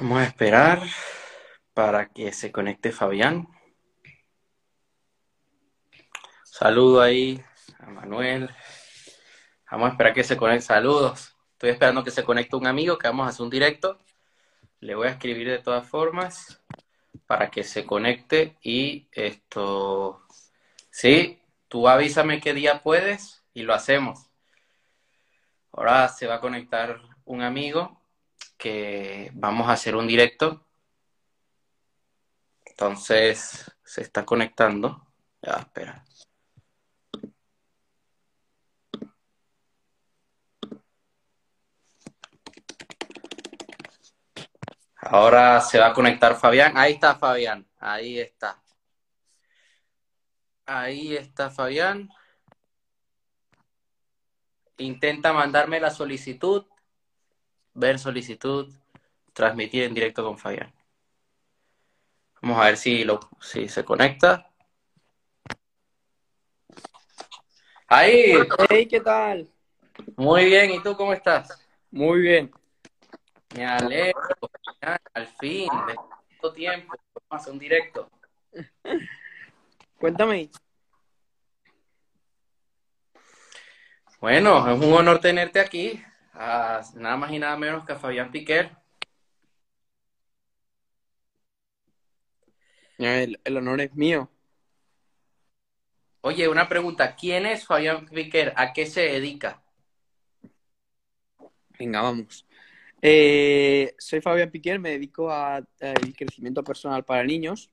Vamos a esperar para que se conecte Fabián. Saludo ahí a Manuel. Vamos a esperar que se conecte. Saludos. Estoy esperando que se conecte un amigo que vamos a hacer un directo. Le voy a escribir de todas formas para que se conecte y esto. Sí, tú avísame qué día puedes y lo hacemos. Ahora se va a conectar un amigo que vamos a hacer un directo. Entonces se está conectando. Ya, espera. Ahora se va a conectar Fabián. Ahí está Fabián. Ahí está. Ahí está Fabián. Intenta mandarme la solicitud. Ver solicitud. Transmitir en directo con Fabián. Vamos a ver si, lo, si se conecta. Ahí. Hey, ¿qué tal? Muy bien. ¿Y tú cómo estás? Muy bien. Me alegro. Al fin, de tanto tiempo, vamos a hacer un directo. Cuéntame. Bueno, es un honor tenerte aquí. A nada más y nada menos que a Fabián Piquer. El, el honor es mío. Oye, una pregunta. ¿Quién es Fabián Piquer? ¿A qué se dedica? Venga, vamos. Eh, soy Fabián Piquer, me dedico al crecimiento personal para niños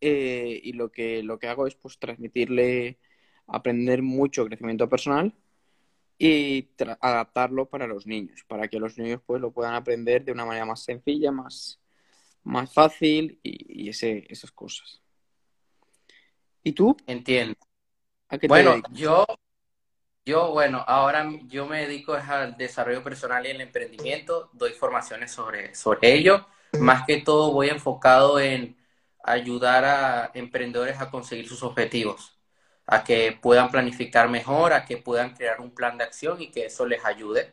eh, y lo que, lo que hago es pues transmitirle, aprender mucho crecimiento personal y adaptarlo para los niños, para que los niños pues lo puedan aprender de una manera más sencilla, más, más fácil y, y ese, esas cosas. ¿Y tú? Entiendo. ¿A qué te Bueno, yo, yo, bueno, ahora yo me dedico al desarrollo personal y el emprendimiento. Doy formaciones sobre, sobre ello. Más que todo voy enfocado en ayudar a emprendedores a conseguir sus objetivos, a que puedan planificar mejor, a que puedan crear un plan de acción y que eso les ayude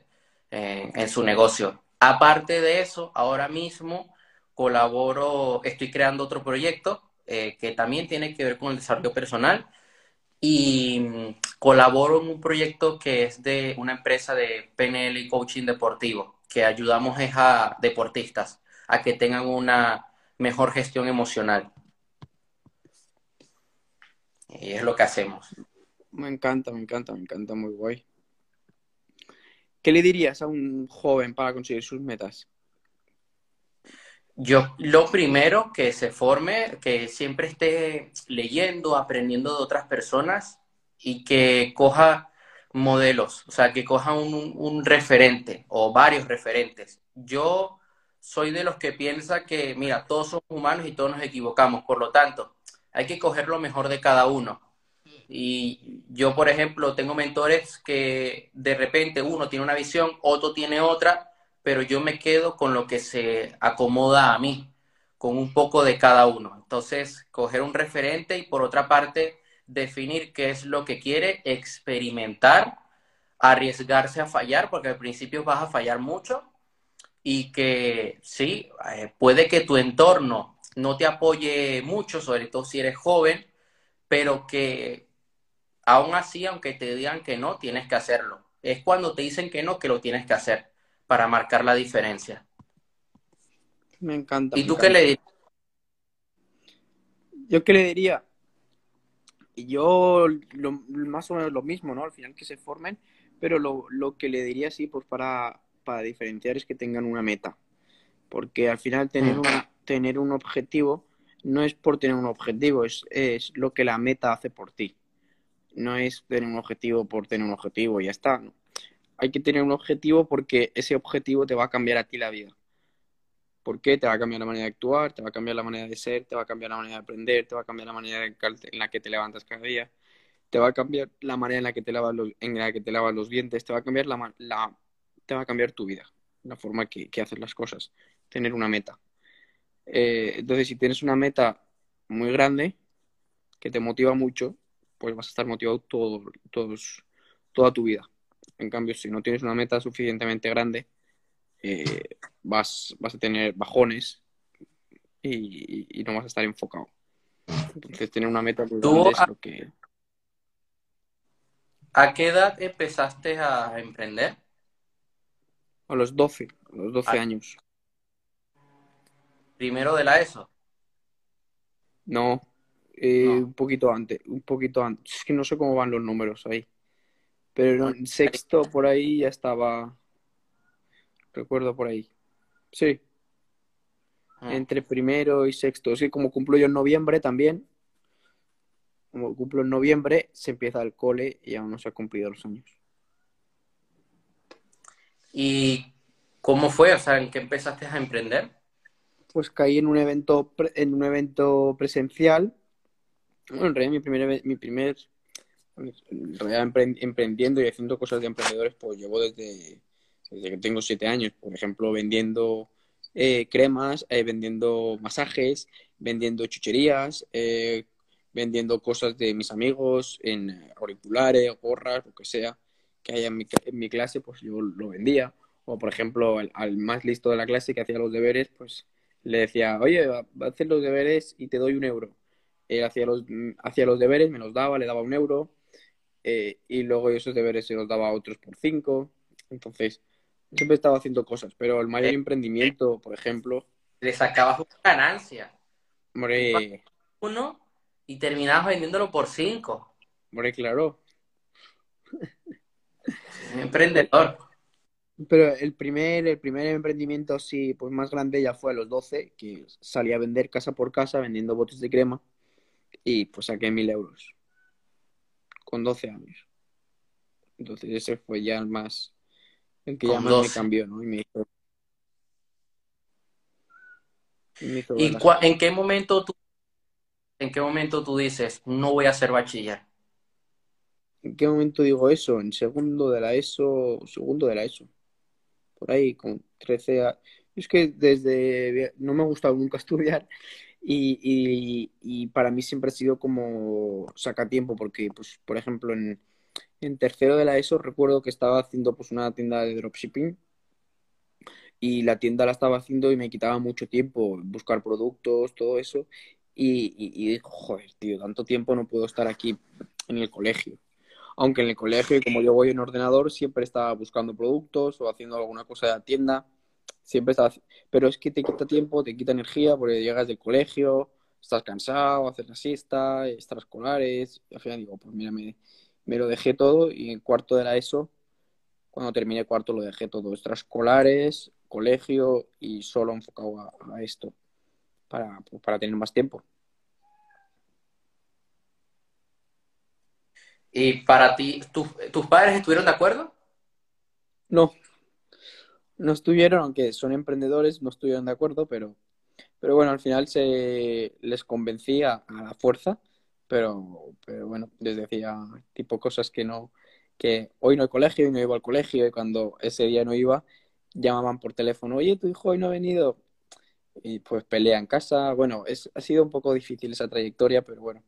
en su negocio. Aparte de eso, ahora mismo colaboro, estoy creando otro proyecto eh, que también tiene que ver con el desarrollo personal y mm, colaboro en un proyecto que es de una empresa de PNL y coaching deportivo, que ayudamos a deportistas a que tengan una mejor gestión emocional. Y es lo que hacemos. Me encanta, me encanta, me encanta, muy guay. ¿Qué le dirías a un joven para conseguir sus metas? Yo, lo primero, que se forme, que siempre esté leyendo, aprendiendo de otras personas y que coja modelos, o sea, que coja un, un referente o varios referentes. Yo soy de los que piensa que, mira, todos somos humanos y todos nos equivocamos, por lo tanto, hay que coger lo mejor de cada uno. Y yo, por ejemplo, tengo mentores que de repente uno tiene una visión, otro tiene otra, pero yo me quedo con lo que se acomoda a mí, con un poco de cada uno. Entonces, coger un referente y por otra parte, definir qué es lo que quiere, experimentar, arriesgarse a fallar, porque al principio vas a fallar mucho y que sí, eh, puede que tu entorno no te apoye mucho, sobre todo si eres joven, pero que aún así, aunque te digan que no, tienes que hacerlo. Es cuando te dicen que no que lo tienes que hacer para marcar la diferencia. Me encanta. ¿Y me tú qué le dirías? ¿Yo qué le diría? Yo lo- más o menos lo mismo, ¿no? Al final que se formen, pero lo, lo que le diría sí, pues para, para diferenciar es que tengan una meta. Porque al final tener, Mm. una, tener un objetivo no es por tener un objetivo, es, es lo que la meta hace por ti. No es tener un objetivo por tener un objetivo y ya está. Hay que tener un objetivo porque ese objetivo te va a cambiar a ti la vida. ¿Por qué? Te va a cambiar la manera de actuar, te va a cambiar la manera de ser, te va a cambiar la manera de aprender, te va a cambiar la manera en la que te levantas cada día, te va a cambiar la manera en la que te lavas los, en la que te lavas los dientes, te va a cambiar la, la- te va a cambiar tu vida, la forma que, que haces las cosas, tener una meta. Eh, entonces, si tienes una meta muy grande que te motiva mucho, pues vas a estar motivado todo, todos, toda tu vida. En cambio, si no tienes una meta suficientemente grande, eh, vas, vas a tener bajones y, y no vas a estar enfocado. Entonces, tener una meta muy ¿Tú grande es lo que... ¿A qué edad empezaste a emprender? A los 12, a los 12 Ah. años. Primero de la ESO. No, eh, No. un poquito antes, un poquito antes. Es que no sé cómo van los números ahí. Pero en sexto por ahí ya estaba, recuerdo por ahí. Sí, Mm. entre primero y sexto. Es que como cumplo yo en noviembre también, como cumplo en noviembre, se empieza el cole y aún no se han cumplido los años. ¿Y cómo fue? O sea, ¿en qué empezaste a emprender? Pues caí en un evento, en un evento presencial. Bueno, en realidad mi primer, mi primer, en realidad empre- emprendiendo y haciendo cosas de emprendedores, pues llevo desde, desde que tengo siete años. Por ejemplo, vendiendo eh, cremas, eh, vendiendo masajes, vendiendo chucherías, eh, vendiendo cosas de mis amigos en auriculares, gorras, lo que sea que haya en mi, en mi clase, pues yo lo vendía. O, por ejemplo, al, al más listo de la clase que hacía los deberes, pues le decía, oye, va a hacer los deberes y te doy un euro. Él hacía los, mm, hacía los deberes, me los daba, le daba un euro, eh, y luego esos deberes se los daba a otros por cinco. Entonces, siempre estaba haciendo cosas, pero el mayor Eh, emprendimiento, por ejemplo, Le sacabas una ganancia. Uno y terminabas vendiéndolo por cinco. hombre, claro. Un emprendedor. Pero el primer, el primer emprendimiento así, pues más grande ya fue a los 12, que salí a vender casa por casa vendiendo botes de crema y pues saqué mil euros con 12 años. Entonces ese fue ya el más, el que ya más me 12. cambió, ¿no? Y me hizo, y me hizo ver ¿Y las cua- cosas. en qué momento tú, en qué momento tú dices, no voy a ser bachiller? ¿En qué momento digo eso? En segundo de la ESO, segundo de la ESO. Por ahí, con 13 a... Es que desde... No me ha gustado nunca estudiar y, y, para mí siempre ha sido como sacatiempo porque, pues, por ejemplo, en, en tercero de la ESO recuerdo que estaba haciendo pues una tienda de dropshipping y la tienda la estaba haciendo y me quitaba mucho tiempo buscar productos, todo eso y, y, y digo, joder, tío, tanto tiempo no puedo estar aquí en el colegio. Aunque en el colegio, como yo voy en ordenador, siempre estaba buscando productos o haciendo alguna cosa de la tienda. Siempre estaba... Pero es que te quita tiempo, te quita energía porque llegas del colegio, estás cansado, haces la siesta, extraescolares. Y al final digo, pues mira, me, me lo dejé todo y en cuarto de la ESO, cuando terminé cuarto, lo dejé todo. Extraescolares, colegio y solo enfocado a, a esto para, pues, para tener más tiempo. ¿Y para ti, tu- tus padres estuvieron de acuerdo? No, no estuvieron, aunque son emprendedores, no estuvieron de acuerdo, pero, pero bueno, al final se les convencía a la fuerza, pero, pero bueno, les decía tipo cosas que no, que hoy no hay colegio, hoy no iba al colegio, y cuando ese día no iba, llamaban por teléfono, oye, tu hijo hoy no ha venido, y pues pelea en casa, bueno, es, ha sido un poco difícil esa trayectoria, pero bueno,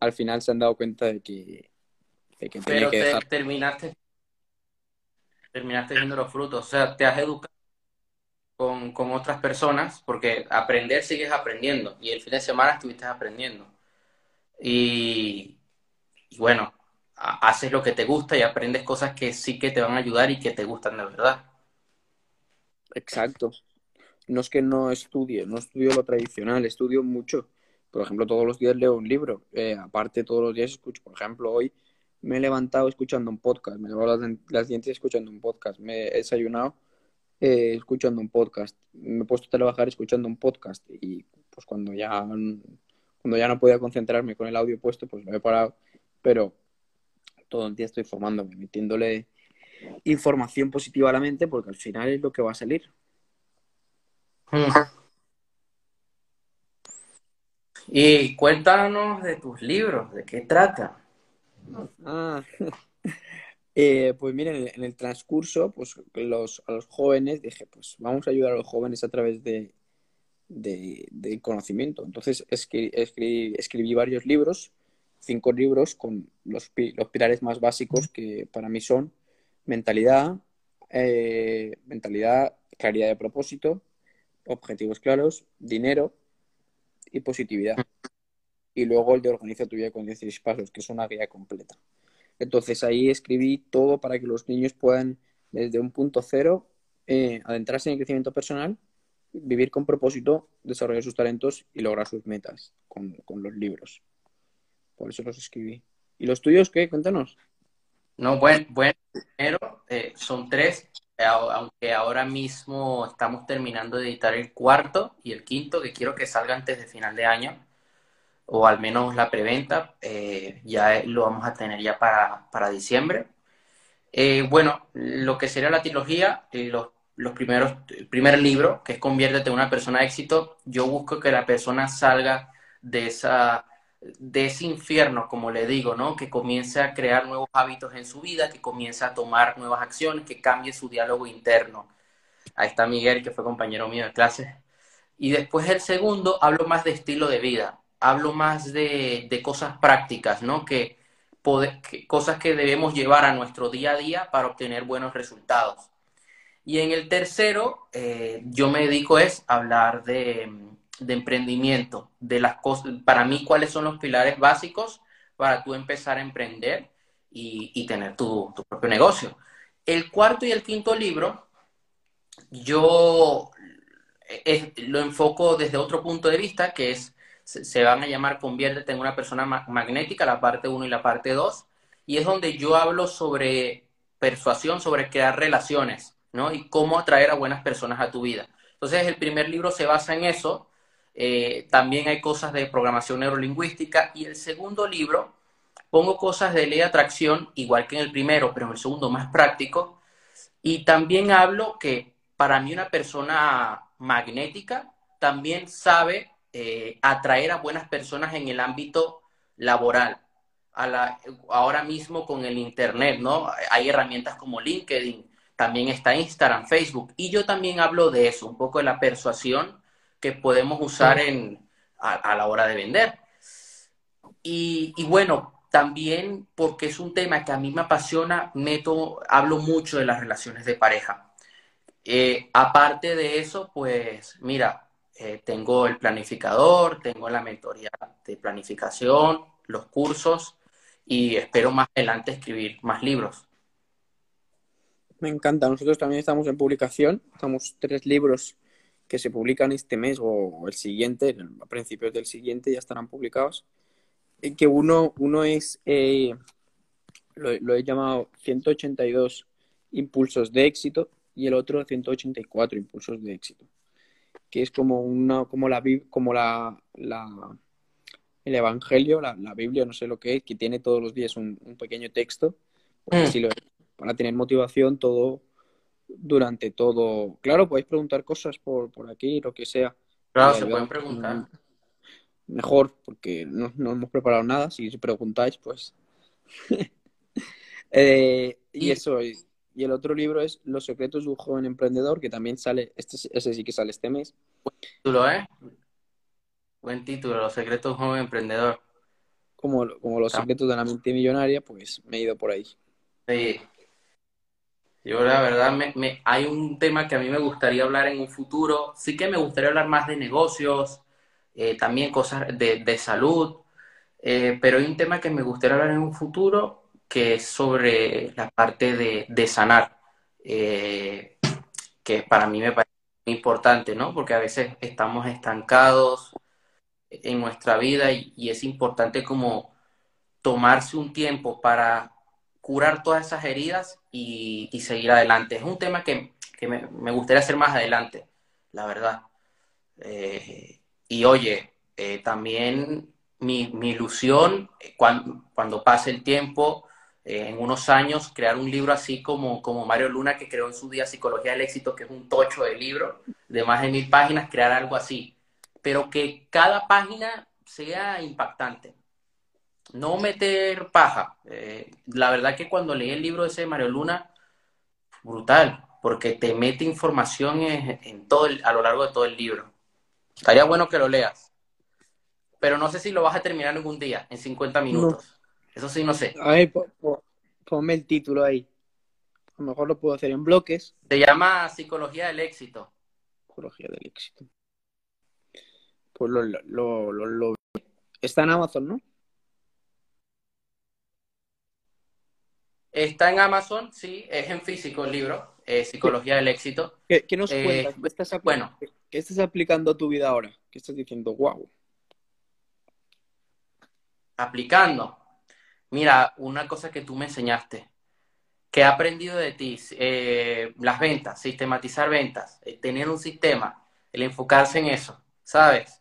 al final se han dado cuenta de que, de que tenía Pero que te, dejar. terminaste, terminaste viendo los frutos. O sea, te has educado con, con otras personas, porque aprender sigues aprendiendo. Y el fin de semana estuviste aprendiendo. Y, y bueno, ha- haces lo que te gusta y aprendes cosas que sí que te van a ayudar y que te gustan de verdad. Exacto. No es que no estudie, no estudio lo tradicional, estudio mucho. Por ejemplo, todos los días leo un libro. Eh, aparte, todos los días escucho. Por ejemplo, hoy me he levantado escuchando un podcast, me he lavado las, las dientes escuchando un podcast, me he desayunado eh, escuchando un podcast, me he puesto a trabajar escuchando un podcast y pues cuando ya, cuando ya no podía concentrarme con el audio puesto, pues lo he parado. Pero todo el día estoy formándome, metiéndole información positiva a la mente porque al final es lo que va a salir. Y cuéntanos de tus libros, ¿de qué trata? Ah, eh, pues miren, en el, transcurso, pues los, a los jóvenes dije, pues vamos a ayudar a los jóvenes a través de, conocimiento. Entonces escri- escri- escribí varios libros, cinco libros con los pilares más básicos que para mí son mentalidad, eh, mentalidad, claridad de propósito, objetivos claros, dinero y positividad. Y luego el de Organiza tu vida con 16 pasos, que es una guía completa. Entonces ahí escribí todo para que los niños puedan, desde un punto cero, eh, adentrarse en el crecimiento personal, vivir con propósito, desarrollar sus talentos y lograr sus metas con, los libros. Por eso los escribí. ¿Y los tuyos qué? Cuéntanos. No, bueno, bueno primero eh, son tres, eh, aunque ahora mismo estamos terminando de editar el cuarto y el quinto, que quiero que salga antes de final de año o al menos la preventa, eh, ya lo vamos a tener ya para, diciembre. Eh, bueno, lo que sería la trilogía, eh, los, los, primeros, el primer libro, que es Conviértete en una persona de éxito, yo busco que la persona salga de, esa, de ese infierno, como le digo, ¿no? Que comience a crear nuevos hábitos en su vida, que comience a tomar nuevas acciones, que cambie su diálogo interno. Ahí está Miguel, que fue compañero mío de clase. Y después el segundo, hablo más de estilo de vida hablo más de, cosas prácticas, ¿no? Que, cosas que debemos llevar a nuestro día a día para obtener buenos resultados. Y en el tercero, eh, yo me dedico es a hablar de, emprendimiento, de las cosas, para mí, cuáles son los pilares básicos para tú empezar a emprender y, tener tu, propio negocio. El cuarto y el quinto libro, yo eh, lo enfoco desde otro punto de vista, que es se, van a llamar Conviértete en una persona magnética, la parte 1 y la parte 2, y es donde yo hablo sobre persuasión, sobre crear relaciones, ¿no? Y cómo atraer a buenas personas a tu vida. Entonces, el primer libro se basa en eso. Eh, también hay cosas de programación neurolingüística. Y el segundo libro, pongo cosas de ley de atracción, igual que en el primero, pero en el segundo más práctico. Y también hablo que para mí una persona magnética también sabe eh, atraer a buenas personas en el ámbito laboral. A la, ahora mismo con el Internet, ¿no? Hay herramientas como LinkedIn, también está Instagram, Facebook, y yo también hablo de eso, un poco de la persuasión que podemos usar en, a, la hora de vender. Y, bueno, también porque es un tema que a mí me apasiona, meto, hablo mucho de las relaciones de pareja. Eh, aparte de eso, pues mira, eh, tengo el planificador, tengo la mentoría de planificación, los cursos y espero más adelante escribir más libros. Me encanta. Nosotros también estamos en publicación. Estamos tres libros que se publican este mes o el siguiente, a principios del siguiente ya estarán publicados. Que uno, uno es, eh, lo, he llamado 182 impulsos de éxito y el otro 184 impulsos de éxito que es como una, como la como la, la el evangelio, la, Biblia, no sé lo que es, que tiene todos los días un, pequeño texto, mm. para tener motivación todo durante todo. Claro, podéis preguntar cosas por, por aquí, lo que sea. Claro, se pueden preguntar. Mejor, porque no, no hemos preparado nada. Si preguntáis, pues. eh, y, y, eso, y el otro libro es Los secretos de un joven emprendedor, que también sale, este, ese sí que sale este mes. Buen título, ¿eh? Buen título, Los secretos de un joven emprendedor. Como, como los secretos de la mente millonaria, pues me he ido por ahí. Sí. Yo la verdad, me, hay un tema que a mí me gustaría hablar en un futuro. Sí que me gustaría hablar más de negocios, eh, también cosas de, salud, eh, pero hay un tema que me gustaría hablar en un futuro que es sobre la parte de, sanar, eh, que para mí me parece muy importante, ¿no? Porque a veces estamos estancados en nuestra vida y, es importante como tomarse un tiempo para curar todas esas heridas y, seguir adelante. Es un tema que, me, gustaría hacer más adelante, la verdad. Eh, y oye, eh, también mi, ilusión, cuando, cuando pase el tiempo, eh, en unos años crear un libro así como, como Mario Luna, que creó en su día Psicología del Éxito, que es un tocho de libro de más de mil páginas, crear algo así. Pero que cada página sea impactante. No meter paja. Eh, la verdad que cuando leí el libro ese de Mario Luna, brutal, porque te mete información en, todo a lo largo de todo el libro. Estaría bueno que lo leas. Pero no sé si lo vas a terminar algún día, en 50 minutos. Eso sí, no sé. A ver, ponme el título ahí. A lo mejor lo puedo hacer en bloques. Se llama Psicología del Éxito. Psicología del Éxito. Pues lo, lo, lo, lo... Está en Amazon, ¿no? Está en Amazon, sí, es en físico el libro, eh, Psicología del Éxito. ¿Qué, qué nos Eh, cuentas? ¿Qué estás, apli- bueno. ¿Qué estás aplicando a tu vida ahora? ¿Qué estás diciendo? Wow. aplicando. Mira, una cosa que tú me enseñaste, que he aprendido de ti, eh, las ventas, sistematizar ventas, eh, tener un sistema, el enfocarse en eso, ¿sabes?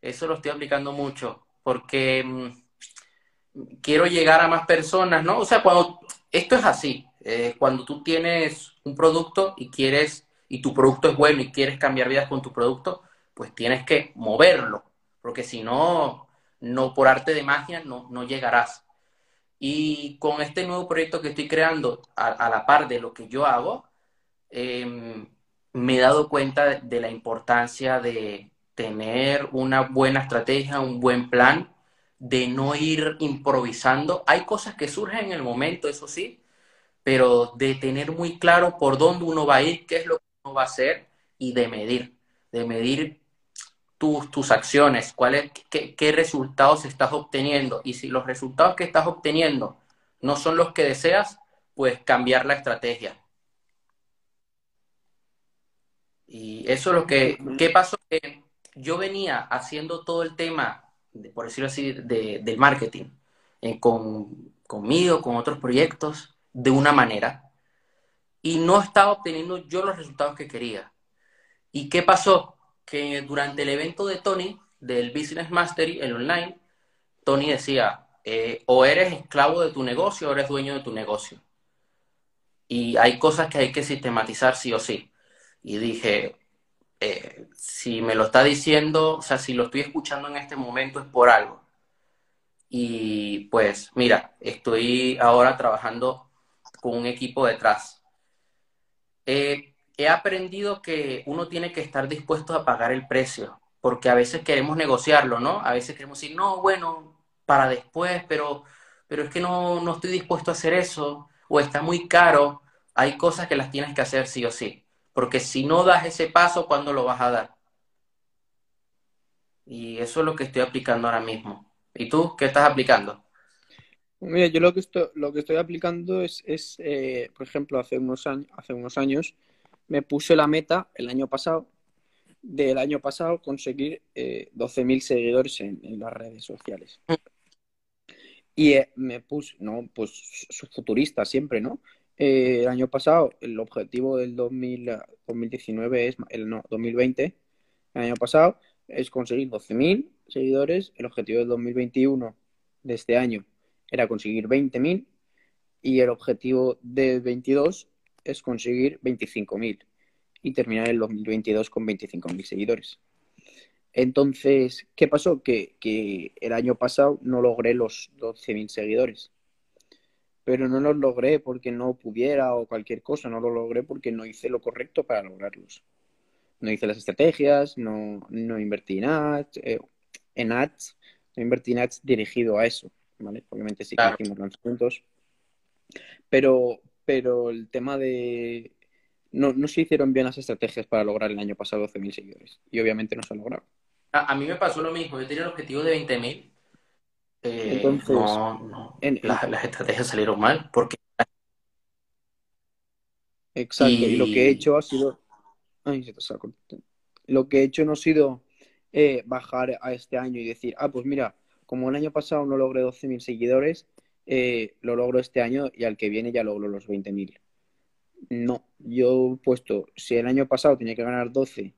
Eso lo estoy aplicando mucho porque mm, quiero llegar a más personas, ¿no? O sea, cuando esto es así, eh, cuando tú tienes un producto y quieres, y tu producto es bueno y quieres cambiar vidas con tu producto, pues tienes que moverlo, porque si no, no por arte de magia no, no llegarás. Y con este nuevo proyecto que estoy creando, a, a la par de lo que yo hago, eh, me he dado cuenta de, la importancia de tener una buena estrategia, un buen plan, de no ir improvisando. Hay cosas que surgen en el momento, eso sí, pero de tener muy claro por dónde uno va a ir, qué es lo que uno va a hacer y de medir, de medir tus, tus acciones, cuáles, qué, qué resultados estás obteniendo. Y si los resultados que estás obteniendo no son los que deseas, pues cambiar la estrategia. Y eso es lo que, ¿qué pasó? Que yo venía haciendo todo el tema, de, por decirlo así, de, del marketing, eh, con, conmigo, con otros proyectos, de una manera, y no estaba obteniendo yo los resultados que quería. ¿Y qué pasó? Que durante el evento de Tony, del Business Mastery, el online, Tony decía, eh, o eres esclavo de tu negocio o eres dueño de tu negocio. Y hay cosas que hay que sistematizar sí o sí. Y dije, eh, si me lo está diciendo, o sea, si lo estoy escuchando en este momento es por algo. Y pues, mira, estoy ahora trabajando con un equipo detrás. Eh, he aprendido que uno tiene que estar dispuesto a pagar el precio, porque a veces queremos negociarlo, ¿no? A veces queremos decir, no, bueno, para después, pero, pero es que no, no estoy dispuesto a hacer eso, o está muy caro. Hay cosas que las tienes que hacer sí o sí, porque si no das ese paso, ¿cuándo lo vas a dar? Y eso es lo que estoy aplicando ahora mismo. ¿Y tú qué estás aplicando? Mira, yo lo que estoy, lo que estoy aplicando es, es eh, por ejemplo, hace unos años, hace unos años me puse la meta el año pasado, del año pasado, conseguir eh, 12.000 seguidores en, en, las redes sociales. Y eh, me puse, no, pues futurista siempre, ¿no? Eh, el año pasado, el objetivo del 2000, 2019 es, el no, 2020, el año pasado, es conseguir 12.000 seguidores. El objetivo del 2021 de este año era conseguir 20.000 y el objetivo del 22 es conseguir 25.000 y terminar el 2022 con 25.000 seguidores. Entonces, ¿qué pasó? Que, que, el año pasado no logré los 12.000 seguidores. Pero no los logré porque no pudiera o cualquier cosa, no lo logré porque no hice lo correcto para lograrlos. No hice las estrategias, no, no invertí en ads, eh, en ads, no invertí en ads dirigido a eso. ¿vale? Obviamente sí que claro. hicimos lanzamientos. Pero, pero el tema de... No, no, se hicieron bien las estrategias para lograr el año pasado 12.000 seguidores. Y obviamente no se ha logrado. A, a, mí me pasó lo mismo. Yo tenía el objetivo de 20.000. Eh, Entonces, no, no. En, las, las, estrategias salieron mal. Porque... Exacto. Y... y lo que he hecho ha sido... Ay, se te saco. Lo que he hecho no ha sido eh, bajar a este año y decir, ah, pues mira, como el año pasado no logré 12.000 seguidores, eh, lo logro este año y al que viene ya logro los 20.000. No, yo he puesto, si el año pasado tenía que ganar 12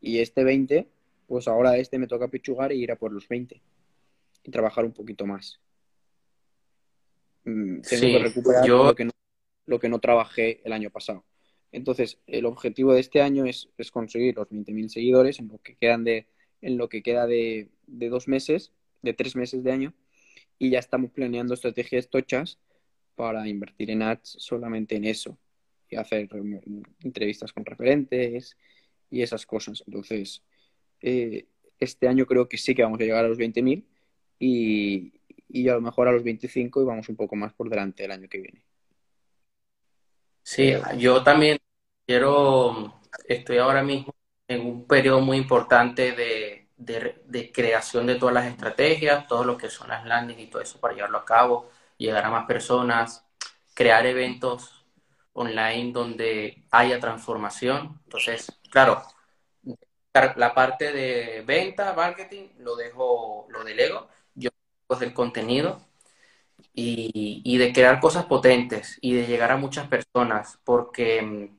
y este 20, pues ahora este me toca pechugar e ir a por los 20 y trabajar un poquito más. Mm, tengo sí, que recuperar yo... lo, que no, lo que no trabajé el año pasado. Entonces, el objetivo de este año es, es conseguir los 20.000 seguidores en lo que quedan de, en lo que queda de, de dos meses, de tres meses de año, y ya estamos planeando estrategias tochas para invertir en ads solamente en eso y hacer entrevistas con referentes y esas cosas. Entonces, eh, este año creo que sí que vamos a llegar a los 20.000 y, y a lo mejor a los 25 y vamos un poco más por delante el año que viene. Sí, yo también quiero, estoy ahora mismo en un periodo muy importante de, de, creación de todas las estrategias, todo lo que son las landings y todo eso para llevarlo a cabo, llegar a más personas, crear eventos online donde haya transformación. Entonces, claro, la parte de venta, marketing, lo dejo, lo delego. Yo pues del contenido y, y, de crear cosas potentes y de llegar a muchas personas, porque mm,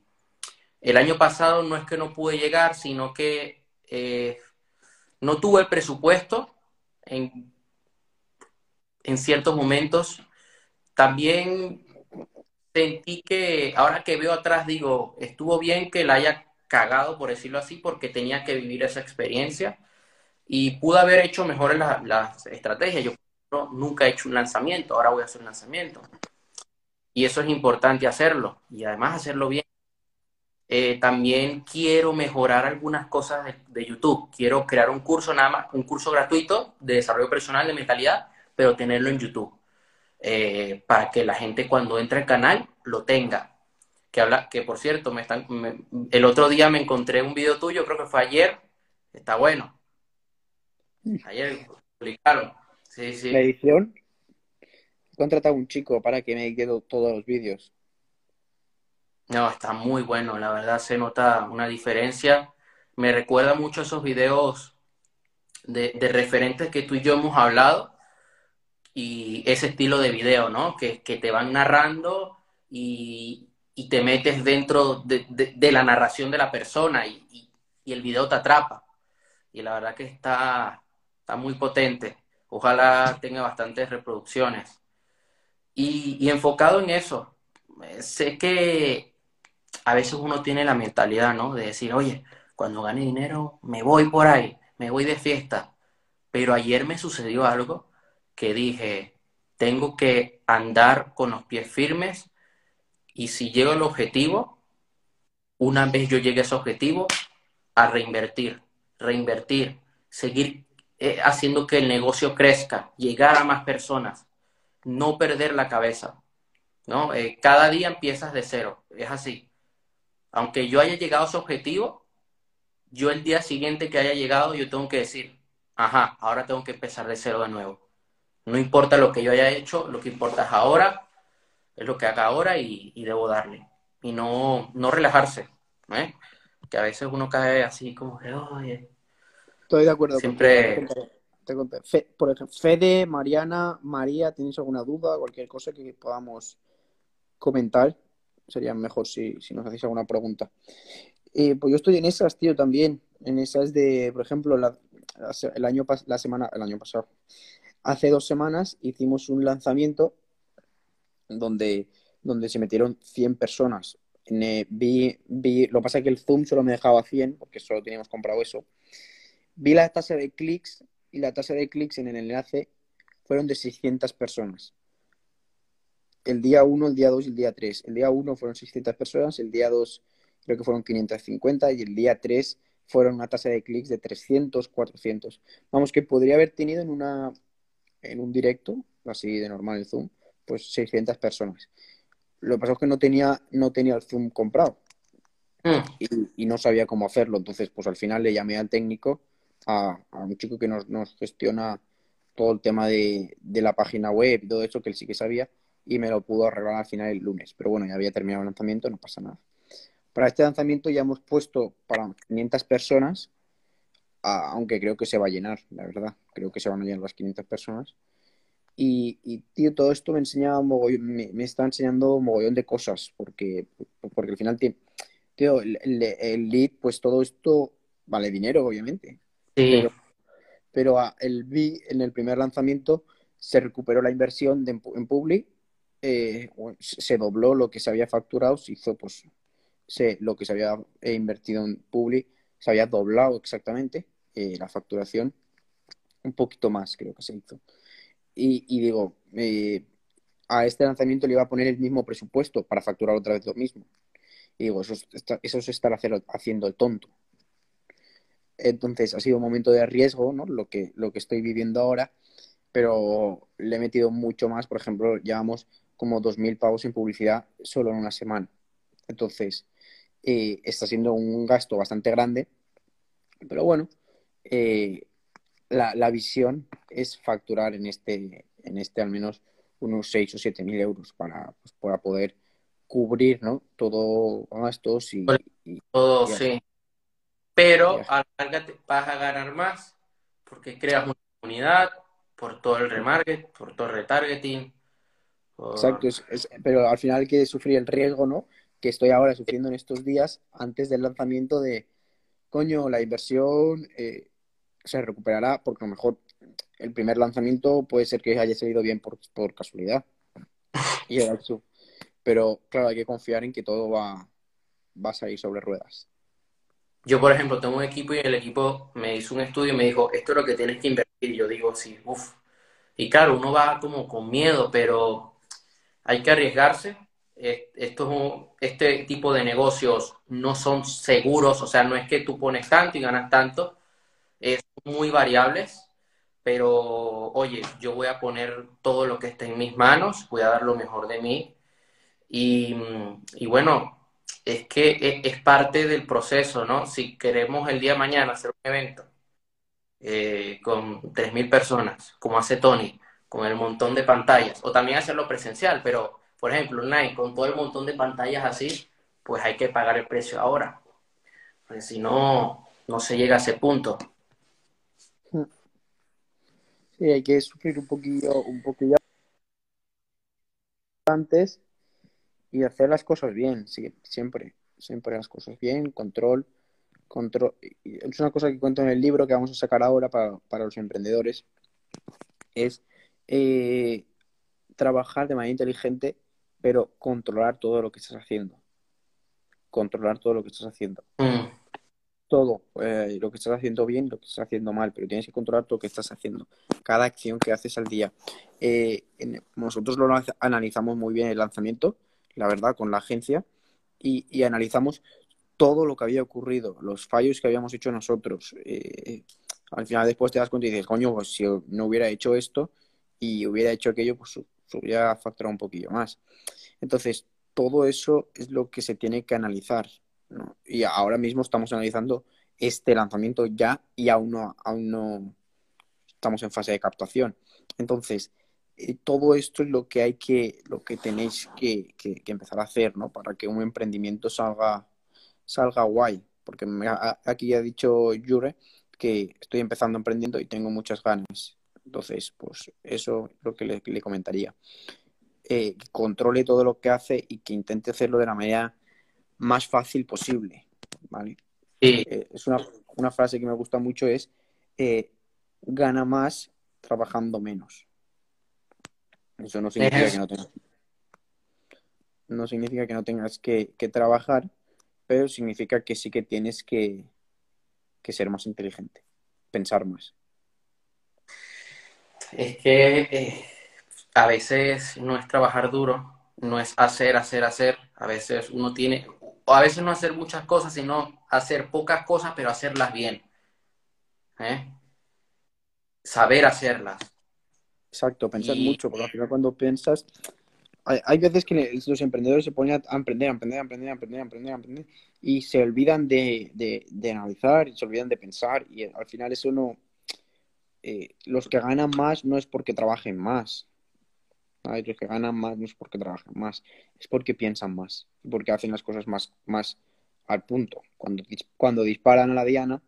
el año pasado no es que no pude llegar, sino que eh, no tuve el presupuesto en, en ciertos momentos. También sentí que, ahora que veo atrás, digo, estuvo bien que la haya cagado, por decirlo así, porque tenía que vivir esa experiencia y pude haber hecho mejores las estrategias. Yo nunca he hecho un lanzamiento, ahora voy a hacer un lanzamiento. Y eso es importante hacerlo y además hacerlo bien. Eh, también quiero mejorar algunas cosas de, YouTube. Quiero crear un curso nada más, un curso gratuito de desarrollo personal de mentalidad, pero tenerlo en YouTube. Eh, para que la gente cuando entre al canal lo tenga. Que habla, que por cierto, me están, el otro día me encontré un video tuyo, creo que fue ayer, está bueno. Ayer publicaron. Sí, sí. La edición. He contratado a un chico para que me quede todos los vídeos. No, está muy bueno, la verdad se nota una diferencia. Me recuerda mucho esos videos de, referentes que tú y yo hemos hablado y ese estilo de video, ¿no? Que, te van narrando y, te metes dentro de, la narración de la persona y, y, el video te atrapa. Y la verdad que está, está muy potente. Ojalá tenga bastantes reproducciones. Y, enfocado en eso, eh, sé que a veces uno tiene la mentalidad, ¿no? De decir, oye, cuando gane dinero, me voy por ahí, me voy de fiesta. Pero ayer me sucedió algo que dije, tengo que andar con los pies firmes y si llego al objetivo, una vez yo llegue a ese objetivo, a reinvertir, reinvertir, seguir eh, haciendo que el negocio crezca, llegar a más personas, no perder la cabeza, ¿no? Eh, cada día empiezas de cero, es así. Aunque yo haya llegado a su objetivo, yo el día siguiente que haya llegado, yo tengo que decir, ajá, ahora tengo que empezar de cero de nuevo. No importa lo que yo haya hecho, lo que importa es ahora, es lo que haga ahora y, debo darle. Y no, no relajarse, ¿eh? Que a veces uno cae así como que, oye, Estoy de acuerdo. Siempre. por ejemplo, Fede, Mariana, María, ¿tenéis alguna duda? Cualquier cosa que podamos comentar. Sería mejor si, nos hacéis alguna pregunta. Eh, pues yo estoy en esas, tío, también. En esas de, por ejemplo, el año la semana, el año pasado. Hace dos semanas hicimos un lanzamiento donde, donde se metieron 100 personas. Eh, vi, vi, lo que pasa es que el Zoom solo me dejaba 100, porque solo teníamos comprado eso Vi la tasa de clics y la tasa de clics en el enlace fueron de 600 personas. El día 1, el día 2 y el día 3. El día 1 fueron 600 personas, el día 2 creo que fueron 550 y el día 3 fueron una tasa de clics de 300, 400. Vamos, que podría haber tenido en, una, en un directo, así de normal el Zoom, pues 600 personas. Lo que pasó es que no tenía, no tenía el Zoom comprado mm. y, y, no sabía cómo hacerlo. Entonces, pues al final le llamé al técnico a, un chico que nos, gestiona todo el tema de, la página web y todo eso, que él sí que sabía, y me lo pudo arreglar al final el lunes. Pero bueno, ya había terminado el lanzamiento, no pasa nada. Para este lanzamiento ya hemos puesto para 500 personas, aunque creo que se va a llenar, la verdad. Creo que se van a llenar las 500 personas. Y, y tío, todo esto me enseñaba me, me, está enseñando un mogollón de cosas, porque, porque al final, tío, el, el lead, pues todo esto vale dinero, obviamente. Sí. Pero, el B en el primer lanzamiento se recuperó la inversión en Publi, eh, se dobló lo que se había facturado, se hizo pues lo que se había eh, invertido en Publi, se había doblado exactamente eh, la facturación, un poquito más creo que se hizo. Y, digo, a este lanzamiento le iba a poner el mismo presupuesto para facturar otra vez lo mismo. Y digo, eso, eso es estar haciendo el tonto. Entonces ha sido un momento de riesgo, ¿no? Lo que, lo que estoy viviendo ahora, pero le he metido mucho más. Por ejemplo, llevamos como 2.000 pavos en publicidad solo en una semana. Entonces, eh, está siendo un gasto bastante grande, pero bueno, eh, la, la, visión es facturar en este, en este al menos unos 6 o 7 mil euros para, pues, para poder cubrir ¿no? todo gastos y, y todo, y sí. Pero a la larga te vas a ganar más porque creas una comunidad por todo el remarket, por todo el retargeting. Exacto, es, es, pero al final hay que sufrir el riesgo, ¿no? Que estoy ahora sufriendo en estos días antes del lanzamiento de, coño, la inversión eh, se recuperará porque a lo mejor el primer lanzamiento puede ser que haya salido bien por, por casualidad. Y era eso. Pero claro, hay que confiar en que todo va, va a salir sobre ruedas. Yo, por ejemplo, tengo un equipo y el equipo me hizo un estudio y me dijo, esto es lo que tienes que invertir. Y yo digo, sí, uff. Y claro, uno va como con miedo, pero hay que arriesgarse. Este tipo de negocios no son seguros, o sea, no es que tú pones tanto y ganas tanto, es muy variables, pero oye, yo voy a poner todo lo que esté en mis manos, voy a dar lo mejor de mí y, y bueno, es que e, es, parte del proceso, ¿no? Si queremos el día de mañana hacer un evento eh, con 3.000 personas, como hace Tony, con el montón de pantallas, o también hacerlo presencial, pero, por ejemplo, Nike, con todo el montón de pantallas así, pues hay que pagar el precio ahora. Porque si no, no se llega a ese punto. Sí, hay que sufrir un poquillo, un poquillo antes y hacer las cosas bien, sí, siempre, siempre las cosas bien, control, control. Es una cosa que cuento en el libro que vamos a sacar ahora para, para los emprendedores, es eh, trabajar de manera inteligente, pero controlar todo lo que estás haciendo. Controlar todo lo que estás haciendo. Mm. Todo, eh, lo que estás haciendo bien, lo que estás haciendo mal, pero tienes que controlar todo lo que estás haciendo. Cada acción que haces al día. Eh, en, nosotros lo analizamos muy bien el lanzamiento la verdad, con la agencia y, y analizamos todo lo que había ocurrido, los fallos que habíamos hecho nosotros. Eh, al final después te das cuenta y dices, coño, pues si no hubiera hecho esto y hubiera hecho aquello, pues hubiera facturado un poquillo más. Entonces, todo eso es lo que se tiene que analizar. Y ahora mismo estamos analizando este lanzamiento ya y aún no, aún no estamos en fase de captación. Entonces, eh, todo esto es lo que hay que, lo que tenéis que, que, empezar a hacer, ¿no? Para que un emprendimiento salga, salga guay. Porque me, aquí ya ha dicho Jure que estoy empezando emprendiendo y tengo muchas ganas. Entonces, pues eso es lo que le, le comentaría. Eh, que controle todo lo que hace y que intente hacerlo de la manera más fácil posible, ¿vale? Sí. Eh, es una, una, frase que me gusta mucho, es eh, gana más trabajando menos. Eso no significa que no tengas, no significa que no tengas que, que, trabajar, pero significa que sí que tienes que, que ser más inteligente, pensar más. Es que eh, a veces no es trabajar duro, no es hacer, hacer, hacer. A veces uno tiene, o a veces no hacer muchas cosas, sino hacer pocas cosas, pero hacerlas bien. ¿Eh? Saber hacerlas. Exacto, pensar y... mucho, porque al final cuando piensas, hay, hay, veces que los emprendedores se ponen a emprender, a emprender, a emprender, a emprender, a emprender, a emprender, y se olvidan de, de, de analizar, y se olvidan de pensar, y al final eso no... Eh, los que ganan más no es porque trabajen más, los que ganan más no es porque trabajan más, es porque piensan más, porque hacen las cosas más, más al punto. Cuando, cuando disparan a la diana,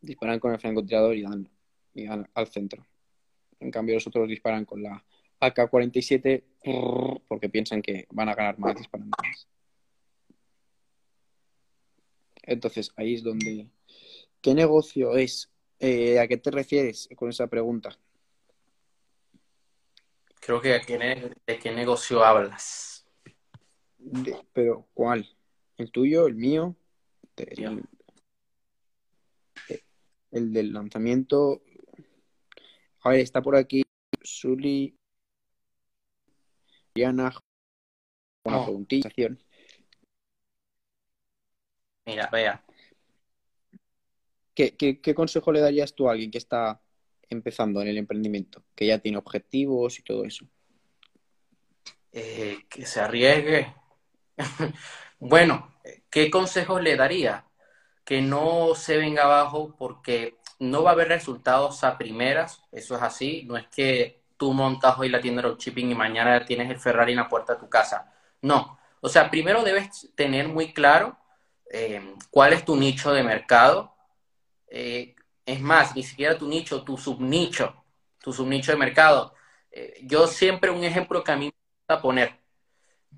disparan con el francotirador y dan, y dan al centro. En cambio, los otros disparan con la AK-47 porque piensan que van a ganar más disparando más. Entonces, ahí es donde... ¿Qué negocio es? Eh, ¿A qué te refieres con esa pregunta? Creo que de qué negocio hablas. De, pero, ¿cuál? ¿El tuyo? ¿El mío? El, el del lanzamiento a ver, está por aquí Suli. Diana. Una oh. preguntilla. Mira, vea. ¿Qué, ¿Qué, qué, consejo le darías tú a alguien que está empezando en el emprendimiento? Que ya tiene objetivos y todo eso. Eh, que se arriesgue. Bueno, ¿qué consejos le daría? Que no se venga abajo porque no va a haber resultados a primeras, eso es así, no es que tú montas hoy la tienda de shipping y mañana tienes el Ferrari en la puerta de tu casa. No, o sea, primero debes tener muy claro eh, cuál es tu nicho de mercado. Eh, es más, ni siquiera tu nicho, tu subnicho, tu subnicho de mercado. Eh, yo siempre un ejemplo que a mí me gusta poner,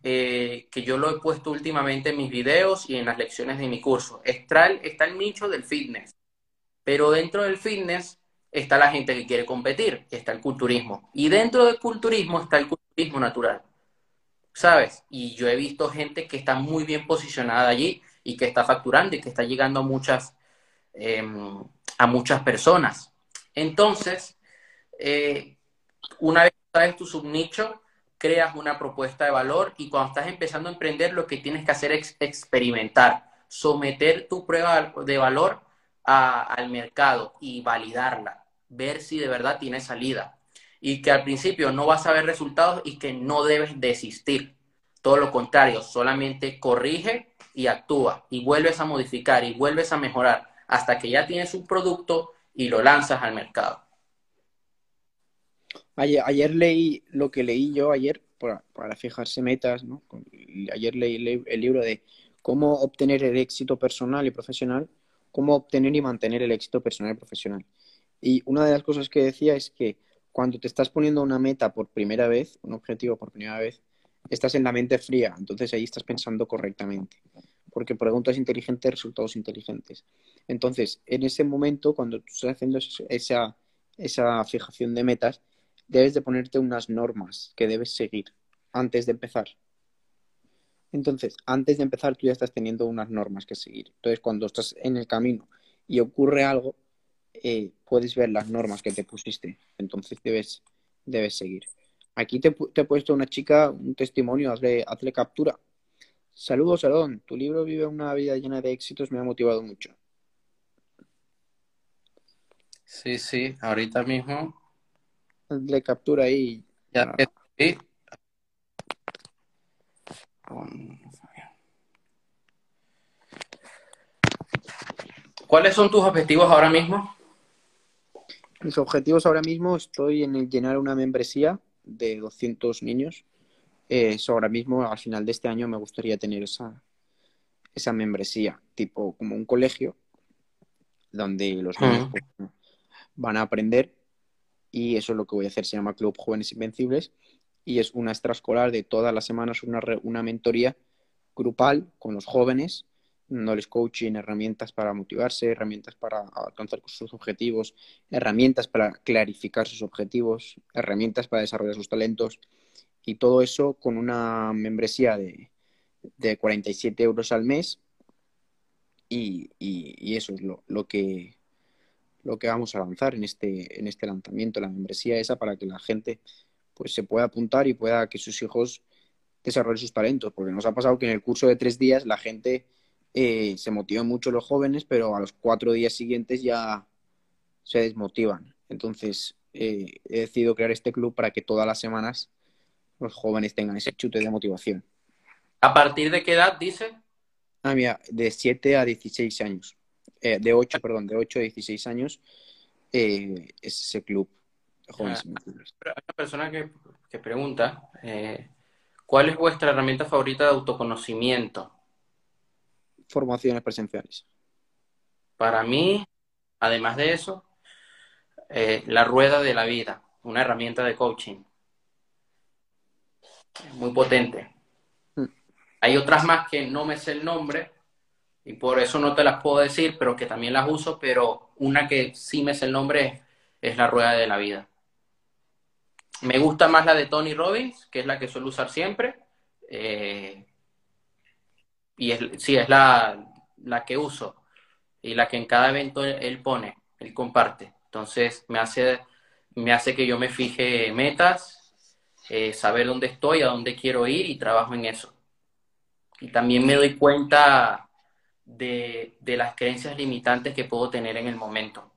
que yo lo he puesto últimamente en mis videos y en las lecciones de mi curso. Está el, está el nicho del fitness, pero dentro del fitness está la gente que quiere competir, está el culturismo. Y dentro del culturismo está el culturismo natural. ¿Sabes? Y yo he visto gente que está muy bien posicionada allí y que está facturando y que está llegando a muchas, em, a muchas personas. Entonces, eh, una vez que sabes tu subnicho, creas una propuesta de valor y cuando estás empezando a emprender, lo que tienes que hacer es experimentar, someter tu prueba de valor al mercado y validarla, ver si de verdad tiene salida. Y que al principio no vas a ver resultados y que no debes desistir. Todo lo contrario, solamente corrige y actúa y vuelves a modificar y vuelves a mejorar hasta que ya tienes un producto y lo lanzas al mercado. Ayer, leí lo que leí yo ayer para, fijarse metas, ¿no? Ayer leí el libro de cómo obtener el éxito personal y profesional cómo obtener y mantener el éxito personal y profesional. Y una de las cosas que decía es que cuando te estás poniendo una meta por primera vez, un objetivo por primera vez, estás en la mente fría, entonces ahí estás pensando correctamente, porque preguntas inteligentes, resultados inteligentes. Entonces, en ese momento, cuando tú estás haciendo esa, esa fijación de metas, debes de ponerte unas normas que debes seguir antes de empezar. Entonces, antes de empezar, tú ya estás teniendo unas normas que seguir. Entonces, cuando estás en el camino y ocurre algo, eh, puedes ver las normas que te pusiste. Entonces, debes, debes seguir. Aquí te, te he puesto una chica, un testimonio, hazle, hazle captura. Saludos, Salón. Tu libro Vive una vida llena de éxitos me ha motivado mucho. Sí, sí, ahorita mismo. Hazle captura ahí. Ya, sí. ¿Cuáles son tus objetivos ahora mismo? Mis objetivos ahora mismo estoy en el llenar una membresía de 200 niños. Eso ahora mismo, al final de este año, me gustaría tener esa, esa membresía, tipo como un colegio, donde los niños pues, van a aprender y eso es lo que voy a hacer. Se llama Club Jóvenes Invencibles y es una extraescolar de todas las semanas, una, una mentoría grupal con los jóvenes, dándoles coaching, herramientas para motivarse, herramientas para alcanzar sus objetivos, herramientas para clarificar sus objetivos, herramientas para desarrollar sus talentos y todo eso con una membresía de, de 47 euros al mes y, y, eso es lo, lo, que lo que vamos a lanzar en este, en este lanzamiento, la membresía esa para que la gente pues se pueda apuntar y pueda que sus hijos desarrollen sus talentos, porque nos ha pasado que en el curso de tres días la gente eh, se motiva mucho los jóvenes, pero a los cuatro días siguientes ya se desmotivan. Entonces eh, he decidido crear este club para que todas las semanas los jóvenes tengan ese chute de motivación. ¿A partir de qué edad dice? Ah, mira, de 7 a 16 años. Eh, de 8, perdón, de 8 a 16 años es ese club. Hay una persona que, pregunta, eh, ¿cuál es vuestra herramienta favorita de autoconocimiento? Formaciones presenciales. Para mí, además de eso, eh, la rueda de la vida, una herramienta de coaching. Muy potente. Mm. Hay otras más que no me sé el nombre y por eso no te las puedo decir, pero que también las uso, pero una que sí me sé el nombre es la rueda de la vida. Me gusta más la de Tony Robbins, que es la que suelo usar siempre. Eh, y es, sí, es la, que uso. Y la que en cada evento él, pone, él comparte. Entonces me hace, me hace que yo me fije metas, eh, saber dónde estoy, a dónde quiero ir y trabajo en eso. Y también me doy cuenta de, de las creencias limitantes que puedo tener en el momento.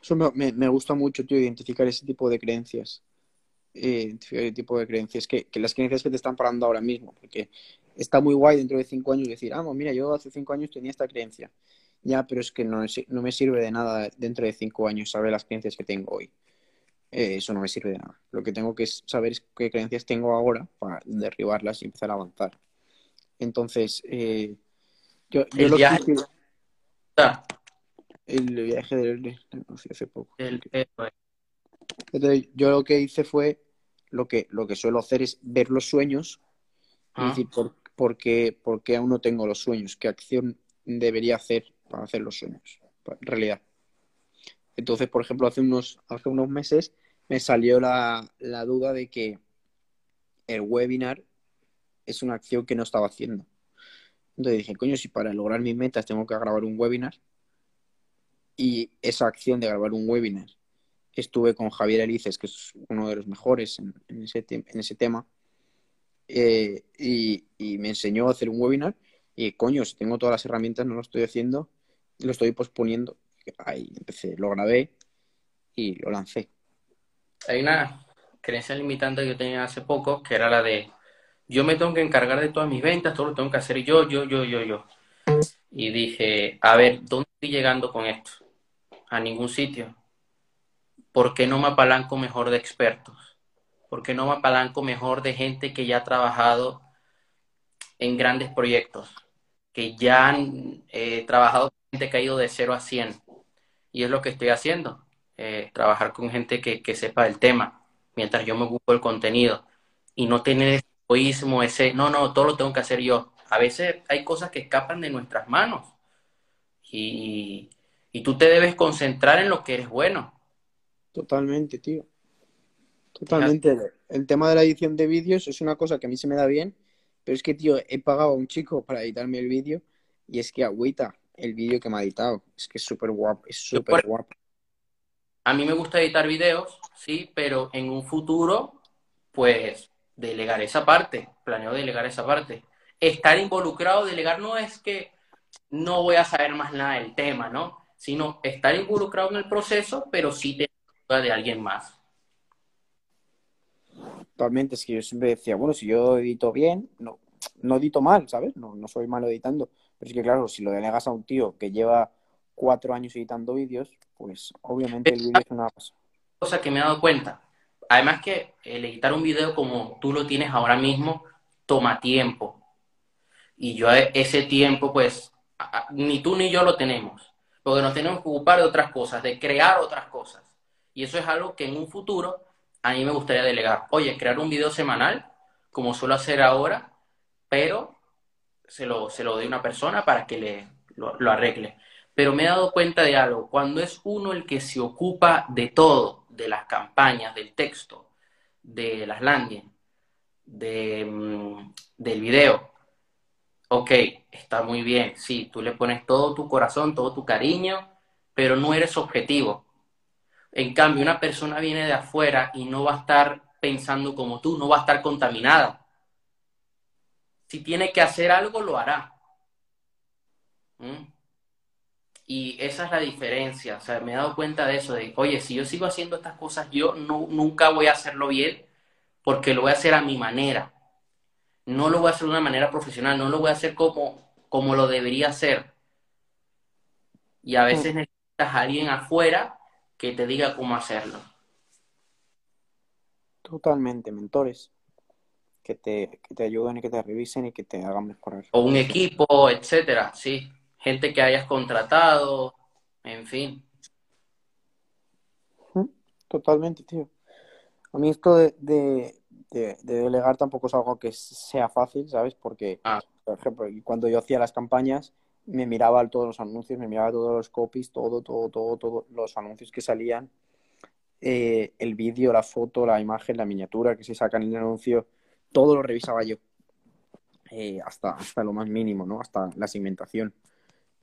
Eso me, me, gusta mucho, tío, identificar ese tipo de creencias. eh, identificar el tipo de creencias que, que las creencias que te están parando ahora mismo, porque está muy guay dentro de cinco años decir, ah, mira, yo hace cinco años tenía esta creencia. Ya, pero es que no, no me sirve de nada dentro de cinco años saber las creencias que tengo hoy. Eh, eso no me sirve de nada. Lo que tengo que saber es qué creencias tengo ahora para derribarlas y empezar a avanzar. Entonces, eh, yo, lo viaje- que... Ah, El viaje del... no sé, hace poco. el-. Entonces, yo lo que hice fue, lo que, lo que suelo hacer es ver los sueños y Ah, decir, ¿por, por qué, por qué aún no tengo los sueños? ¿Qué acción debería hacer para hacer los sueños? En realidad. Entonces, por ejemplo, hace unos, hace unos meses me salió la, la duda de que el webinar es una acción que no estaba haciendo. Entonces dije, coño, si para lograr mis metas tengo que grabar un webinar y esa acción de grabar un webinar estuve con Javier Elices, que es uno de los mejores en, ese, en ese tema, eh, y, y me enseñó a hacer un webinar y coño, si tengo todas las herramientas no lo estoy haciendo, lo estoy posponiendo. Ahí empecé, lo grabé y lo lancé. Hay una creencia limitante que yo tenía hace poco, que era la de yo me tengo que encargar de todas mis ventas, todo lo tengo que hacer yo, yo, yo, yo, yo. Y dije, a ver, ¿dónde estoy llegando con esto? A ningún sitio. ¿Por qué no me apalanco mejor de expertos? ¿Por qué no me apalanco mejor de gente que ya ha trabajado en grandes proyectos? Que ya han eh, trabajado ha ido de 0 a 100. Y es lo que estoy haciendo. eh, trabajar con gente que, que sepa el tema, mientras yo me ocupo del contenido. Y no tener ese egoísmo, ese, no, no, todo lo tengo que hacer yo. A veces hay cosas que escapan de nuestras manos. Y, y tú te debes concentrar en lo que eres bueno. Totalmente, tío. Totalmente. El tema de la edición de vídeos es una cosa que a mí se me da bien, pero es que, tío, he pagado a un chico para editarme el vídeo y es que agüita el vídeo que me ha editado. Es que es súper guapo, es súper guapo. A mí me gusta editar videos, sí, pero en un futuro, pues, delegar esa parte. Planeo delegar esa parte. Estar involucrado, delegar no es que no voy a saber más nada del tema, ¿no? Sino estar involucrado en el proceso, pero sí tener ayuda de alguien más. Totalmente, es que yo siempre decía, bueno, si yo edito bien, no, no edito mal, ¿sabes? No, no soy malo editando. Pero es que, claro, si lo delegas a un tío que lleva cuatro años editando vídeos, pues obviamente el vídeo es una cosa. que me he dado cuenta. Además que el editar un video como tú lo tienes ahora mismo toma tiempo. Y yo e- ese tiempo, pues, ni tú ni yo lo tenemos. Porque nos tenemos que ocupar de otras cosas, de crear otras cosas. Y eso es algo que en un futuro a mí me gustaría delegar. Oye, crear un video semanal, como suelo hacer ahora, pero se lo, se lo una persona para que le, lo, lo arregle. Pero me he dado cuenta de algo, cuando es uno el que se ocupa de todo, de las campañas, del texto, de las landing, de, mm, del video, ok, está muy bien, sí, tú le pones todo tu corazón, todo tu cariño, pero no eres objetivo. En cambio, una persona viene de afuera y no va a estar pensando como tú, no va a estar contaminada. Si tiene que hacer algo, lo hará. ¿Mm? Y esa es la diferencia. O sea, me he dado cuenta de eso, de, oye, si yo sigo haciendo estas cosas, yo no, nunca voy a hacerlo bien porque lo voy a hacer a mi manera. No lo voy a hacer de una manera profesional, no lo voy a hacer como, como lo debería hacer. Y a veces necesitas a alguien afuera que te diga cómo hacerlo. Totalmente, mentores que te, que te ayuden y que te revisen y que te hagan mejorar. O un equipo, etcétera, sí. Gente que hayas contratado, en fin. Totalmente, tío. A mí esto de, de, de, de delegar tampoco es algo que sea fácil, ¿sabes? Porque, Ah. por ejemplo, cuando yo hacía las campañas, me miraba todos los anuncios, me miraba todos los copies, todo, todo, todo, todos los anuncios que salían, eh, el vídeo, la foto, la imagen, la miniatura que se saca en el anuncio, todo lo revisaba yo, eh, hasta, hasta lo más mínimo, ¿no? Hasta la segmentación.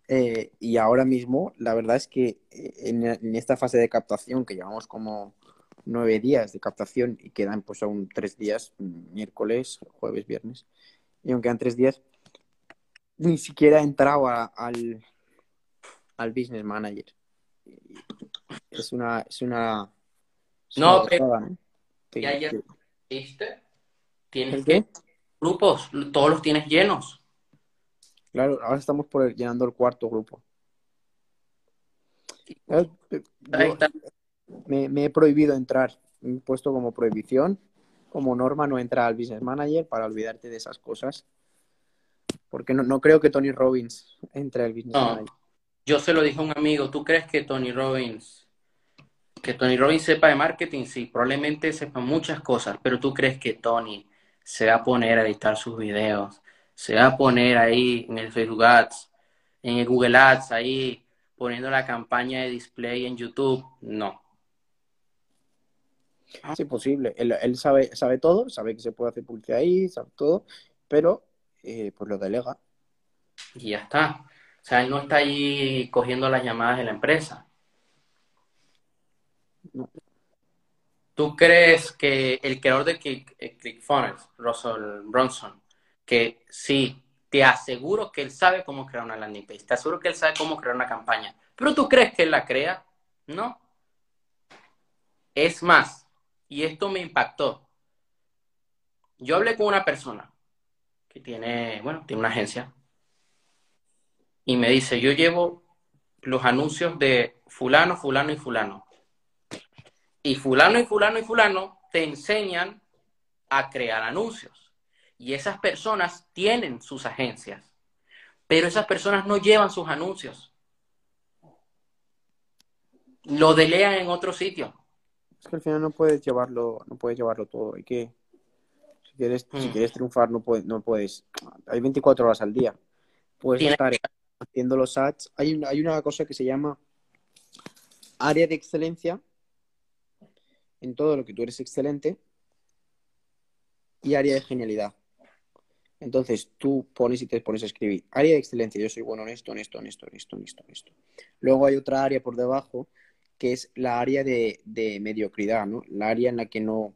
Eh, y ahora mismo, la verdad es que eh, en, en esta fase de captación, que llevamos como nueve días de captación y quedan pues aún tres días, miércoles, jueves, viernes, y aún quedan tres días, ni siquiera he entrado a- al, al business manager. Es una, es una, es No, una pero- gozada, ¿no? Te- Y ayer te- viste, tienes ¿El que qué? grupos, todos los tienes llenos. Claro, ahora estamos por el- llenando el cuarto grupo. Ahí yo está. me, me he prohibido entrar. Me he puesto como prohibición, como norma, no entrar al Business Manager para olvidarte de esas cosas. Porque no, no creo que Tony Robbins entre al Business No. Manager. Yo se lo dije a un amigo, ¿tú crees que Tony Robbins, que Tony Robbins sepa de marketing? Sí, probablemente sepa muchas cosas, pero ¿tú crees que Tony se va a poner a editar sus videos? Se va a poner ahí en el Facebook Ads, en el Google Ads, ahí poniendo la campaña de display en YouTube? No. Sí, posible. Él, él sabe, sabe todo, sabe que se puede hacer publicidad ahí, sabe todo, pero eh, pues lo delega. Y ya está. O sea, él no está ahí cogiendo las llamadas de la empresa. No. ¿Tú crees que el creador de eh, ClickFunnels, Russell Bronson, que sí, te aseguro que él sabe cómo crear una landing page, te aseguro que él sabe cómo crear una campaña, pero tú crees que él la crea? No. Es más, y esto me impactó. Yo hablé con una persona que tiene, bueno, tiene una agencia y me dice, yo llevo los anuncios de fulano, fulano y fulano. Y fulano y fulano y fulano te enseñan a crear anuncios. Y esas personas tienen sus agencias, pero esas personas no llevan sus anuncios. Lo delegan en otro sitio. Es que al final no puedes llevarlo, no puedes llevarlo todo. Hay que, si quieres, si Mm. quieres triunfar, no puedes, no puedes. Hay 24 horas al día. Puedes estar haciendo los ads. Hay hay una cosa que se llama área de excelencia en todo lo que tú eres excelente y área de genialidad. Entonces tú pones y te pones a escribir área de excelencia. Yo soy bueno en esto, en esto, en esto, en esto, en esto, en esto. Luego hay otra área por debajo que es la área de, mediocridad, ¿no? La área en la que no,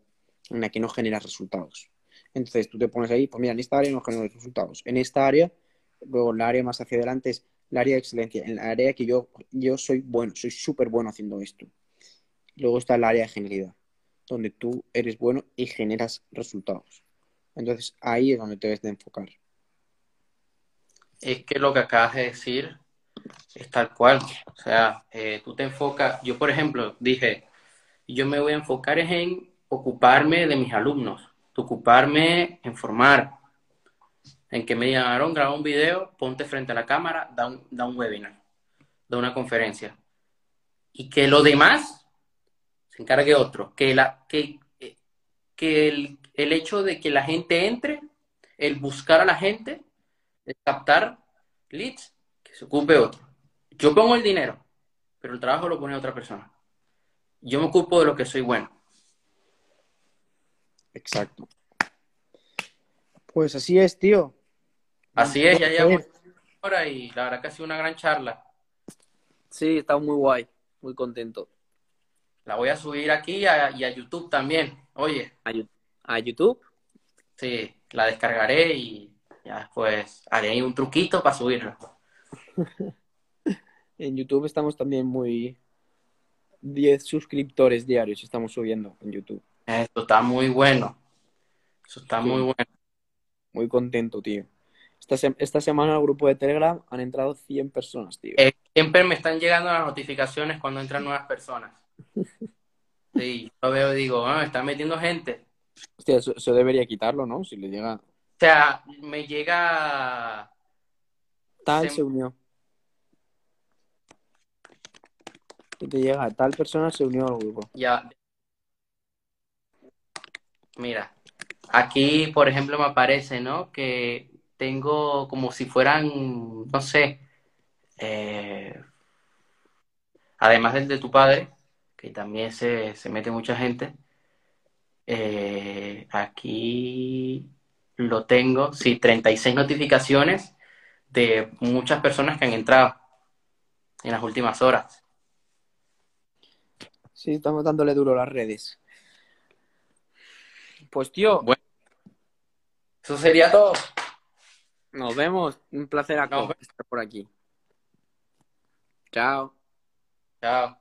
en la que no generas resultados. Entonces tú te pones ahí, pues mira, en esta área no genero resultados. En esta área, luego la área más hacia adelante es la área de excelencia, en la área que yo, yo soy bueno, soy súper bueno haciendo esto. Luego está el área de genialidad, donde tú eres bueno y generas resultados. Entonces ahí es donde te debes de enfocar. Es que lo que acabas de decir es tal cual. O sea, eh, tú te enfocas, yo por ejemplo dije, yo me voy a enfocar en ocuparme de mis alumnos, ocuparme en formar, en que me digan, Aaron, graba un video, ponte frente a la cámara, da un, da un webinar, da una conferencia. Y que lo demás se encargue otro, que, la, que, eh, que el, el hecho de que la gente entre, el buscar a la gente, el captar leads, que se ocupe otro. Yo pongo el dinero, pero el trabajo lo pone otra persona. Yo me ocupo de lo que soy bueno. Exacto. Pues así es, tío. Así es, ya llevamos una hora y la verdad que ha sido una gran charla. Sí, está muy guay, muy contento. La voy a subir aquí a- y a YouTube también. Oye, ¿A, YouTube? sí, la descargaré y ya después haré ahí un truquito para subirlo. En YouTube estamos también muy... 10 suscriptores diarios estamos subiendo en YouTube. Esto está muy bueno. Eso está Sí. muy bueno. Muy contento, tío. Esta, se- esta semana al grupo de Telegram han entrado 100 personas, tío. Eh, siempre me están llegando las notificaciones cuando entran nuevas personas. Sí, yo veo y digo, ah, me están metiendo gente. Hostia, eso, eso debería quitarlo, ¿no? Si le llega... O sea, me llega. Tal Se- se unió. Que te llega, tal persona se unió al grupo. Ya. Mira, aquí, por ejemplo, me aparece, ¿no? Que tengo como si fueran, no sé, eh, además del de tu padre, que también se, se mete mucha gente. eh, aquí lo tengo, sí, 36 notificaciones de muchas personas que han entrado en las últimas horas. Sí, estamos dándole duro a las redes. Pues tío, Bueno. Eso sería todo. nos vemos. Un placer Aco, vemos. estar por aquí. Chao. Chao.